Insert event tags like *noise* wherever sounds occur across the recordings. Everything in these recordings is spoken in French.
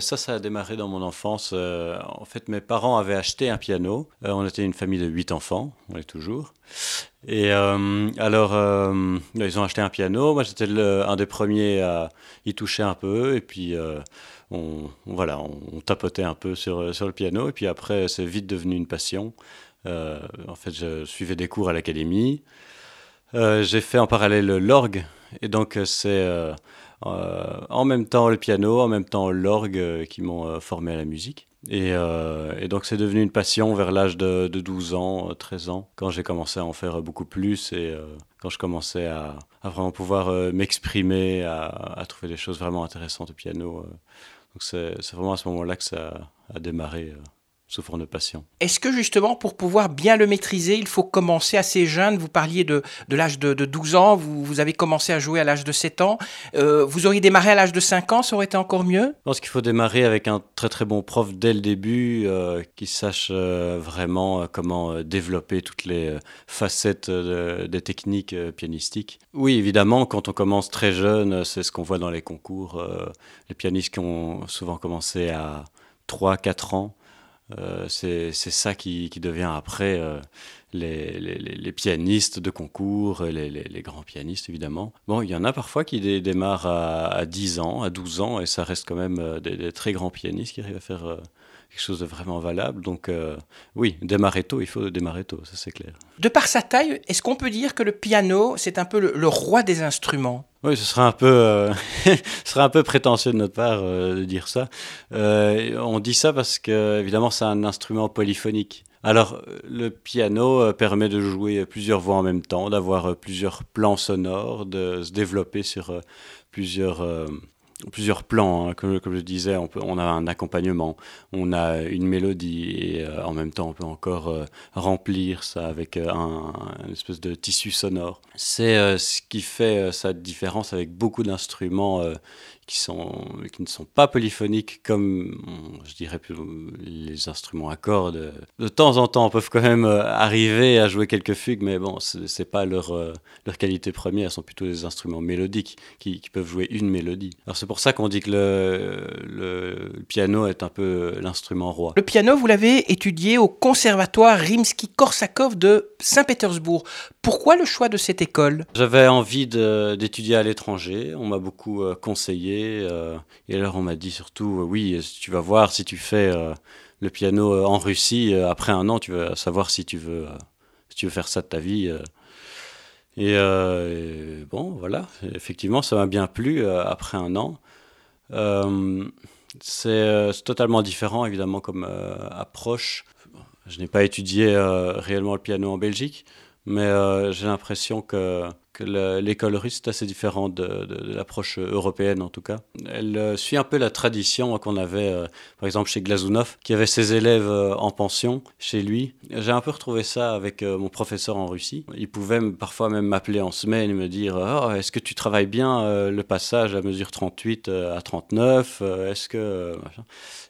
Ça, ça a démarré dans mon enfance. Euh, en fait, mes parents avaient acheté un piano. Euh, on était une famille de huit enfants, on est toujours. Et euh, alors, ils ont acheté un piano. Moi, j'étais un des premiers à y toucher un peu. Et puis, on, voilà, on, tapotait un peu sur, sur le piano. Et puis après, c'est vite devenu une passion. en fait, je suivais des cours à l'académie. J'ai fait en parallèle l'orgue. Et donc, c'est en même temps le piano, en même temps l'orgue euh, qui m'ont euh, formé à la musique. Et, donc c'est devenu une passion vers l'âge de, 12 ans, 13 ans, quand j'ai commencé à en faire beaucoup plus et quand je commençais à, vraiment pouvoir m'exprimer, à, à, trouver des choses vraiment intéressantes au piano. donc c'est vraiment à ce moment-là que ça a démarré forme de passion. Est-ce que justement, pour pouvoir bien le maîtriser, il faut commencer assez jeune? Vous parliez de, de l'âge de, 12 ans, vous, vous, avez commencé à jouer à l'âge de 7 ans. Euh, vous auriez démarré à l'âge de 5 ans, ça aurait été encore mieux? Je pense qu'il faut démarrer avec un très très bon prof dès le début, euh, qui sache euh, vraiment comment développer toutes les facettes des techniques pianistiques. Oui, évidemment, quand on commence très jeune, c'est ce qu'on voit dans les concours. les pianistes qui ont souvent commencé à 3-4 ans euh, c'est ça qui, devient après euh, les, pianistes de concours, les, les, grands pianistes évidemment. Bon, il y en a parfois qui démarrent à, 10 ans, à 12 ans, et ça reste quand même euh, des, très grands pianistes qui arrivent à faire quelque chose de vraiment valable. Donc oui, démarrer tôt, il faut démarrer tôt, ça c'est clair. De par sa taille, est-ce qu'on peut dire que le piano, c'est un peu le roi des instruments? Oui, ce serait un peu, euh, *laughs* ce un peu prétentieux de notre part euh, de dire ça. Euh, on dit ça parce que, évidemment, c'est un instrument polyphonique. Alors, le piano permet de jouer plusieurs voix en même temps, d'avoir plusieurs plans sonores, de se développer sur plusieurs plusieurs plans. Hein. Comme, je disais, on, peut, on, a un accompagnement, on a une mélodie et euh, en même temps on peut encore euh, remplir ça avec euh, un, une espèce de tissu sonore. C'est ce qui fait sa différence avec beaucoup d'instruments qui, sont, qui ne sont pas polyphoniques comme, je dirais, les instruments à cordes. De temps en temps, peuvent quand même euh, arriver à jouer quelques fugues, mais bon, c'est pas leur, euh, leur qualité première, ce sont plutôt des instruments mélodiques qui, qui peuvent jouer une mélodie. Alors c'est pour ça qu'on dit que le, le, piano est un peu l'instrument roi. Le piano, vous l'avez étudié au conservatoire Rimsky-Korsakov de Saint-Pétersbourg. Pourquoi le choix de cette école? J'avais envie d'étudier à l'étranger, on m'a beaucoup euh, conseillé euh, et alors on m'a dit surtout, euh, oui, tu vas voir si tu fais euh, le piano en Russie, après un an, tu vas savoir si tu veux, si tu veux faire ça de ta vie. Et, bon, voilà, effectivement, ça m'a bien plu après un an. c'est totalement différent, évidemment, comme approche. Je n'ai pas étudié réellement le piano en Belgique, mais j'ai l'impression que l'école russe est assez différente de, l'approche européenne en tout cas. Elle euh, suit un peu la tradition qu'on avait, euh, par exemple chez Glazunov, qui avait ses élèves euh, en pension chez lui. J'ai un peu retrouvé ça avec mon professeur en Russie. Il pouvait parfois même m'appeler en semaine et me dire oh, Est-ce que tu travailles bien le passage à mesure 38 à 39 Est-ce que.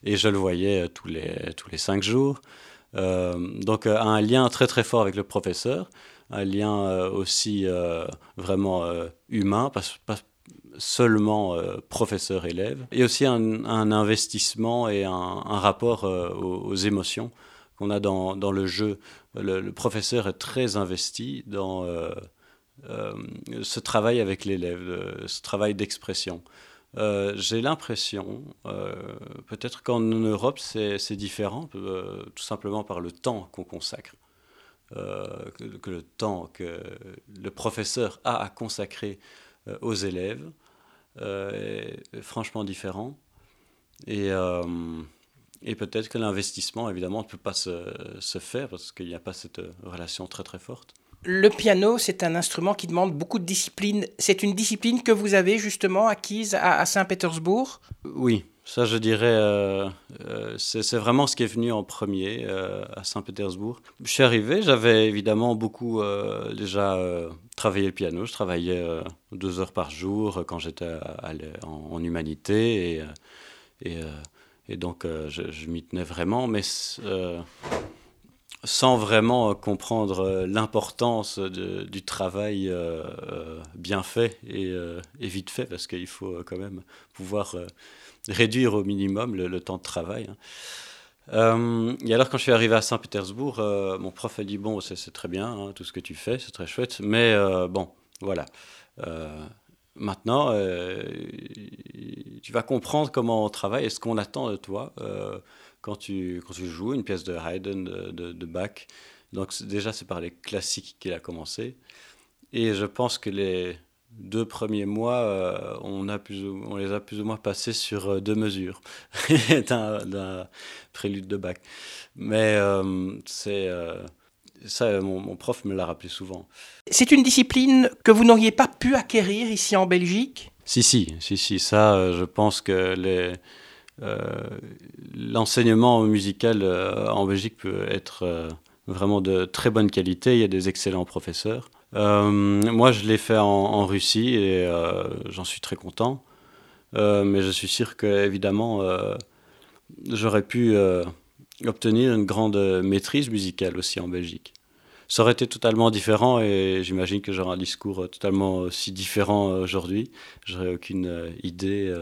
Et je le voyais tous les, tous les cinq jours. donc un lien très très fort avec le professeur un lien euh, aussi euh, vraiment euh, humain, pas, seulement professeur-élève, et aussi un, investissement et un, rapport aux, émotions qu'on a dans, le jeu. Le, professeur est très investi dans ce travail avec l'élève, ce travail d'expression. J'ai l'impression, peut-être qu'en Europe c'est différent, tout simplement par le temps qu'on consacre. Euh, que, le temps que le professeur a à consacrer euh, aux élèves euh, est franchement différent. Et, et peut-être que l'investissement, évidemment, ne peut pas se, se faire parce qu'il n'y a pas cette relation très très forte. Le piano, c'est un instrument qui demande beaucoup de discipline. C'est une discipline que vous avez justement acquise à, Saint-Pétersbourg? Oui, ça, je dirais, euh, euh, c'est vraiment ce qui est venu en premier euh, à Saint-Pétersbourg. Je suis arrivé, j'avais évidemment beaucoup déjà travaillé le piano. Je travaillais deux heures par jour quand j'étais en, humanité et donc je, je m'y tenais vraiment. Mais sans vraiment comprendre l'importance du travail bien fait et, vite fait, parce qu'il faut quand même pouvoir réduire au minimum le, temps de travail. Hein. Euh, et alors, quand je suis arrivé à Saint-Pétersbourg, euh, mon prof a dit Bon, c'est très bien, hein, tout ce que tu fais, c'est très chouette, mais euh, bon, voilà. maintenant, tu vas comprendre comment on travaille et ce qu'on attend de toi quand, tu, quand tu joues une pièce de Haydn, de, de Bach. Donc, déjà, c'est par les classiques qu'il a commencé. Et je pense que les, deux premiers mois, euh, on, a plus on les a plus ou moins passés sur euh, deux mesures *laughs* d'un prélude de bac. Mais euh, c'est ça, mon, prof me l'a rappelé souvent. C'est une discipline que vous n'auriez pas pu acquérir ici en Belgique? Si, si, si, si. Ça, je pense que les l'enseignement musical en Belgique peut être vraiment de très bonne qualité. Il y a des excellents professeurs. Euh, moi, je l'ai fait en, Russie et euh, j'en suis très content. Euh, mais je suis sûr que, évidemment, j'aurais pu obtenir une grande maîtrise musicale aussi en Belgique. Ça aurait été totalement différent et j'imagine que j'aurais un discours totalement aussi différent aujourd'hui. J'aurais aucune idée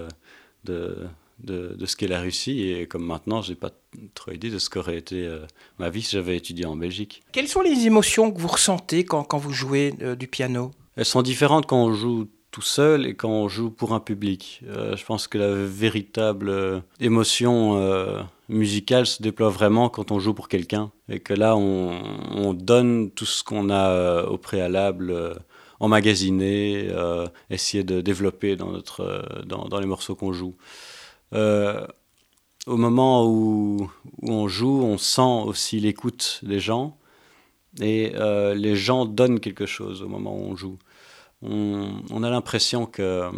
de, de, ce qu'est la Russie. Et comme maintenant, je n'ai pas trop idée de ce qu'aurait été euh, ma vie si j'avais étudié en Belgique. Quelles sont les émotions que vous ressentez quand, quand vous jouez euh, du piano? Elles sont différentes quand on joue tout seul et quand on joue pour un public. Euh, je pense que la véritable émotion musicale se déploie vraiment quand on joue pour quelqu'un et que là, on, on donne tout ce qu'on a au préalable emmagasiner, essayer de développer dans, notre, dans, dans les morceaux qu'on joue. Euh, au moment où, on joue, on sent aussi l'écoute des gens et euh, les gens donnent quelque chose au moment où on joue. On, a l'impression que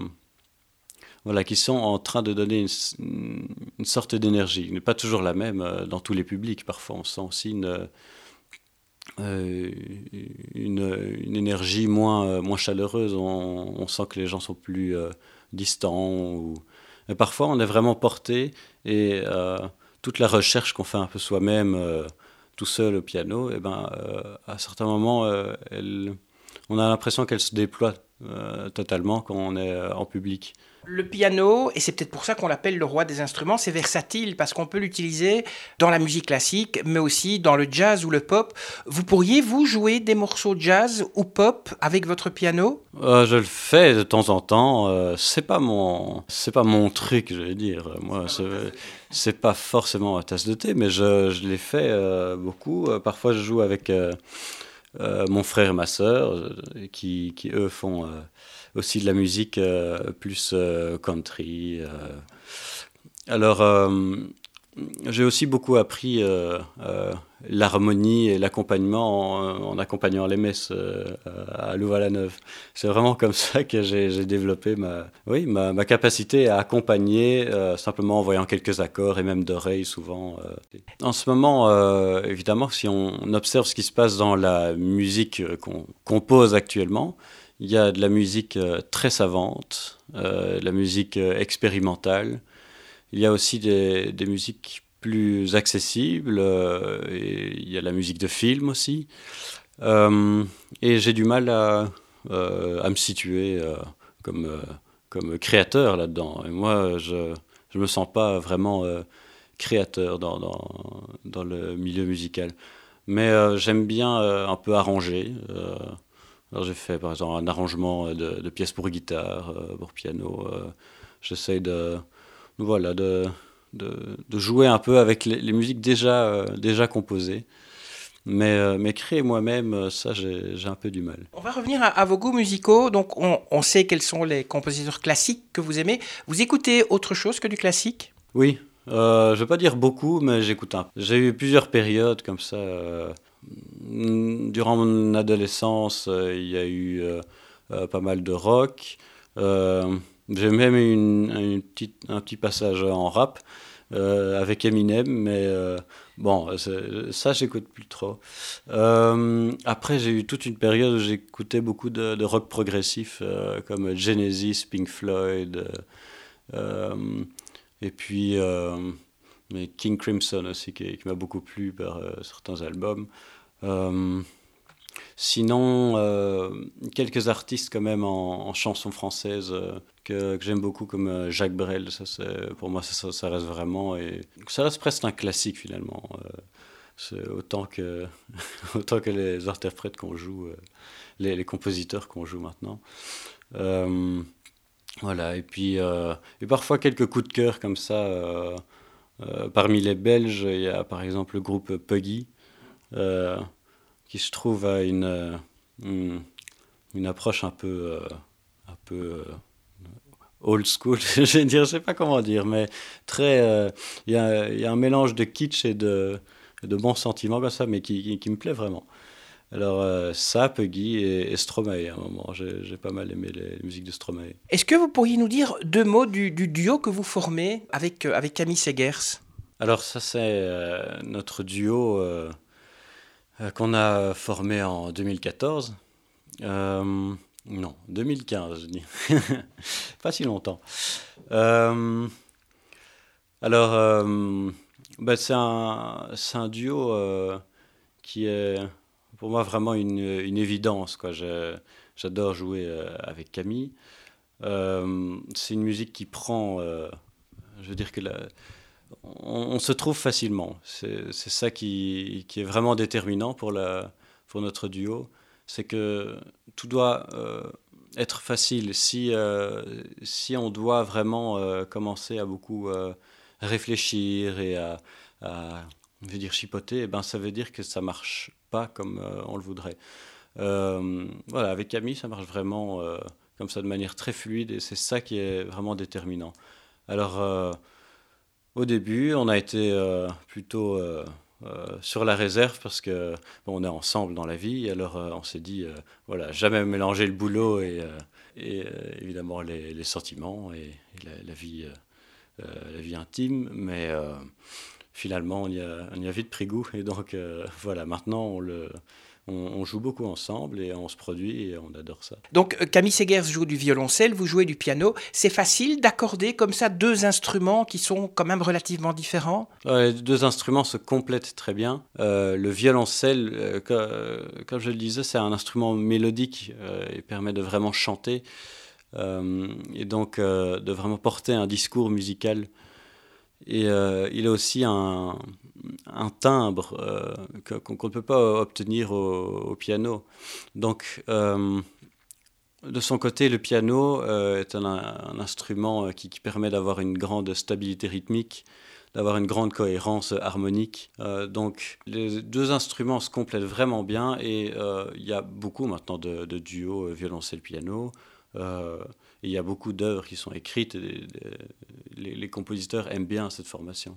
voilà, qu'ils sont en train de donner une, sorte d'énergie, n'est pas toujours la même euh, dans tous les publics. Parfois, on sent aussi une, une, énergie moins, moins chaleureuse. On, sent que les gens sont plus distants ou, mais parfois, on est vraiment porté et euh, toute la recherche qu'on fait un peu soi-même, euh, tout seul au piano, et eh ben, euh, à certains moments, on a l'impression qu'elle se déploie totalement quand on est en public. Le piano, et c'est peut-être pour ça qu'on l'appelle le roi des instruments, c'est versatile parce qu'on peut l'utiliser dans la musique classique, mais aussi dans le jazz ou le pop. Vous pourriez, vous, jouer des morceaux jazz ou pop avec votre piano? Euh, Je le fais de temps en temps. Euh, c'est pas mon, c'est pas mon truc, je vais dire. Moi, c'est pas forcément ma tasse de thé, mais je, je l'ai fait euh, beaucoup. Parfois, je joue avec mon frère et ma sœur, qui, qui eux font aussi de la musique euh, plus euh, country. Euh. Alors, j'ai aussi beaucoup appris l'harmonie et l'accompagnement en, accompagnant les messes à Louvain-la-Neuve. C'est vraiment comme *laughs* ça que j'ai développé ma, oui, ma, capacité à accompagner simplement en voyant quelques accords et même d'oreilles souvent. En ce moment, évidemment, si on observe ce qui se passe dans la musique qu'on compose actuellement, il y a de la musique euh, très savante, euh, de la musique euh, expérimentale. Il y a aussi des, des musiques plus accessibles. il y a la musique de film aussi. et j'ai du mal à, à me situer comme, comme créateur là-dedans. Et moi, je ne me sens pas vraiment créateur dans, dans, dans, le milieu musical. Mais j'aime bien un peu arranger. Alors j'ai fait par exemple un arrangement de, pièces pour guitare, euh, pour piano. Euh, j'essaye de, voilà, de, de, jouer un peu avec les, musiques déjà, euh, déjà composées. Mais, mais créer moi-même, ça, j'ai un peu du mal. On va revenir à, vos goûts musicaux. Donc, on, on, sait quels sont les compositeurs classiques que vous aimez. Vous écoutez autre chose que du classique? Oui. je ne vais pas dire beaucoup, mais j'écoute un. J'ai eu plusieurs périodes comme ça. Mm, durant mon adolescence, euh, il y a eu euh, euh, pas mal de rock. J'ai même eu une, petite, un petit passage en rap avec Eminem, mais bon, ça, j'écoute plus trop. après, j'ai eu toute une période où j'écoutais beaucoup de, rock progressif, comme Genesis, Pink Floyd. et puis mais King Crimson aussi, qui, m'a beaucoup plu par certains albums. sinon, quelques artistes quand même en, chansons françaises que, j'aime beaucoup, comme Jacques Brel. Ça, pour moi, ça, reste vraiment. Et ça reste presque un classique finalement. autant, que, *laughs* autant que les interprètes qu'on joue, les, les, compositeurs qu'on joue maintenant. Voilà, et puis euh, et parfois quelques coups de cœur comme ça. Euh, euh, parmi les Belges, il y a par exemple le groupe Puggy, qui se trouve à une, une, approche un peu, un peu old school, *laughs* je ne sais pas comment dire, mais très. Il y, a, y, a, un mélange de kitsch et de, de bons sentiments comme ça, mais qui, qui me plaît vraiment. Alors euh, ça, Puggy et, Stromae à un moment. J'ai pas mal aimé les, musiques de Stromae. Est-ce que vous pourriez nous dire deux mots du, duo que vous formez avec, euh, avec Camille Segers? Alors ça c'est euh, notre duo qu'on a formé en 2014. non, 2015 je dis. *laughs* pas si longtemps. alors bah, c'est un, un, duo qui est pour moi vraiment une, une évidence. Quoi. J'adore jouer euh, avec Camille. Euh, c'est une musique qui prend, euh, je veux dire que on, se trouve facilement. C'est ça qui, qui, est vraiment déterminant pour, la, pour notre duo. C'est que tout doit être facile. Si, si on doit vraiment commencer à beaucoup réfléchir et à, à, je veux dire chipoter, eh ben ça veut dire que ça marche pas comme euh, on le voudrait. Euh, voilà, avec Camille, ça marche vraiment euh, comme ça de manière très fluide et c'est ça qui est vraiment déterminant. Alors, au début, on a été plutôt sur la réserve parce que bon, on est ensemble dans la vie. Alors, on s'est dit, voilà, jamais mélanger le boulot et, évidemment les, sentiments et, la, vie, la vie intime, mais finalement, on y a, on y a vite pris goût. Et donc, euh, *laughs* voilà, maintenant, on, le, on, joue beaucoup ensemble et on se produit et on adore ça. Donc, euh, Camille Segers joue du violoncelle, vous jouez du piano. C'est facile d'accorder comme ça deux instruments qui sont quand même relativement différents? Les deux instruments se complètent très bien. Euh, le violoncelle, comme je le disais, c'est un instrument mélodique et permet de vraiment chanter. et donc de vraiment porter un discours musical et euh, il a aussi un, timbre euh, qu'on ne peut pas obtenir au, piano. Donc, euh, de son côté, le piano est un, instrument qui, qui permet d'avoir une grande stabilité rythmique, d'avoir une grande cohérence harmonique. donc, les deux instruments se complètent vraiment bien et il y a beaucoup maintenant de, de duos violoncelle-piano. Il y a beaucoup d'œuvres qui sont écrites et les, compositeurs aiment bien cette formation.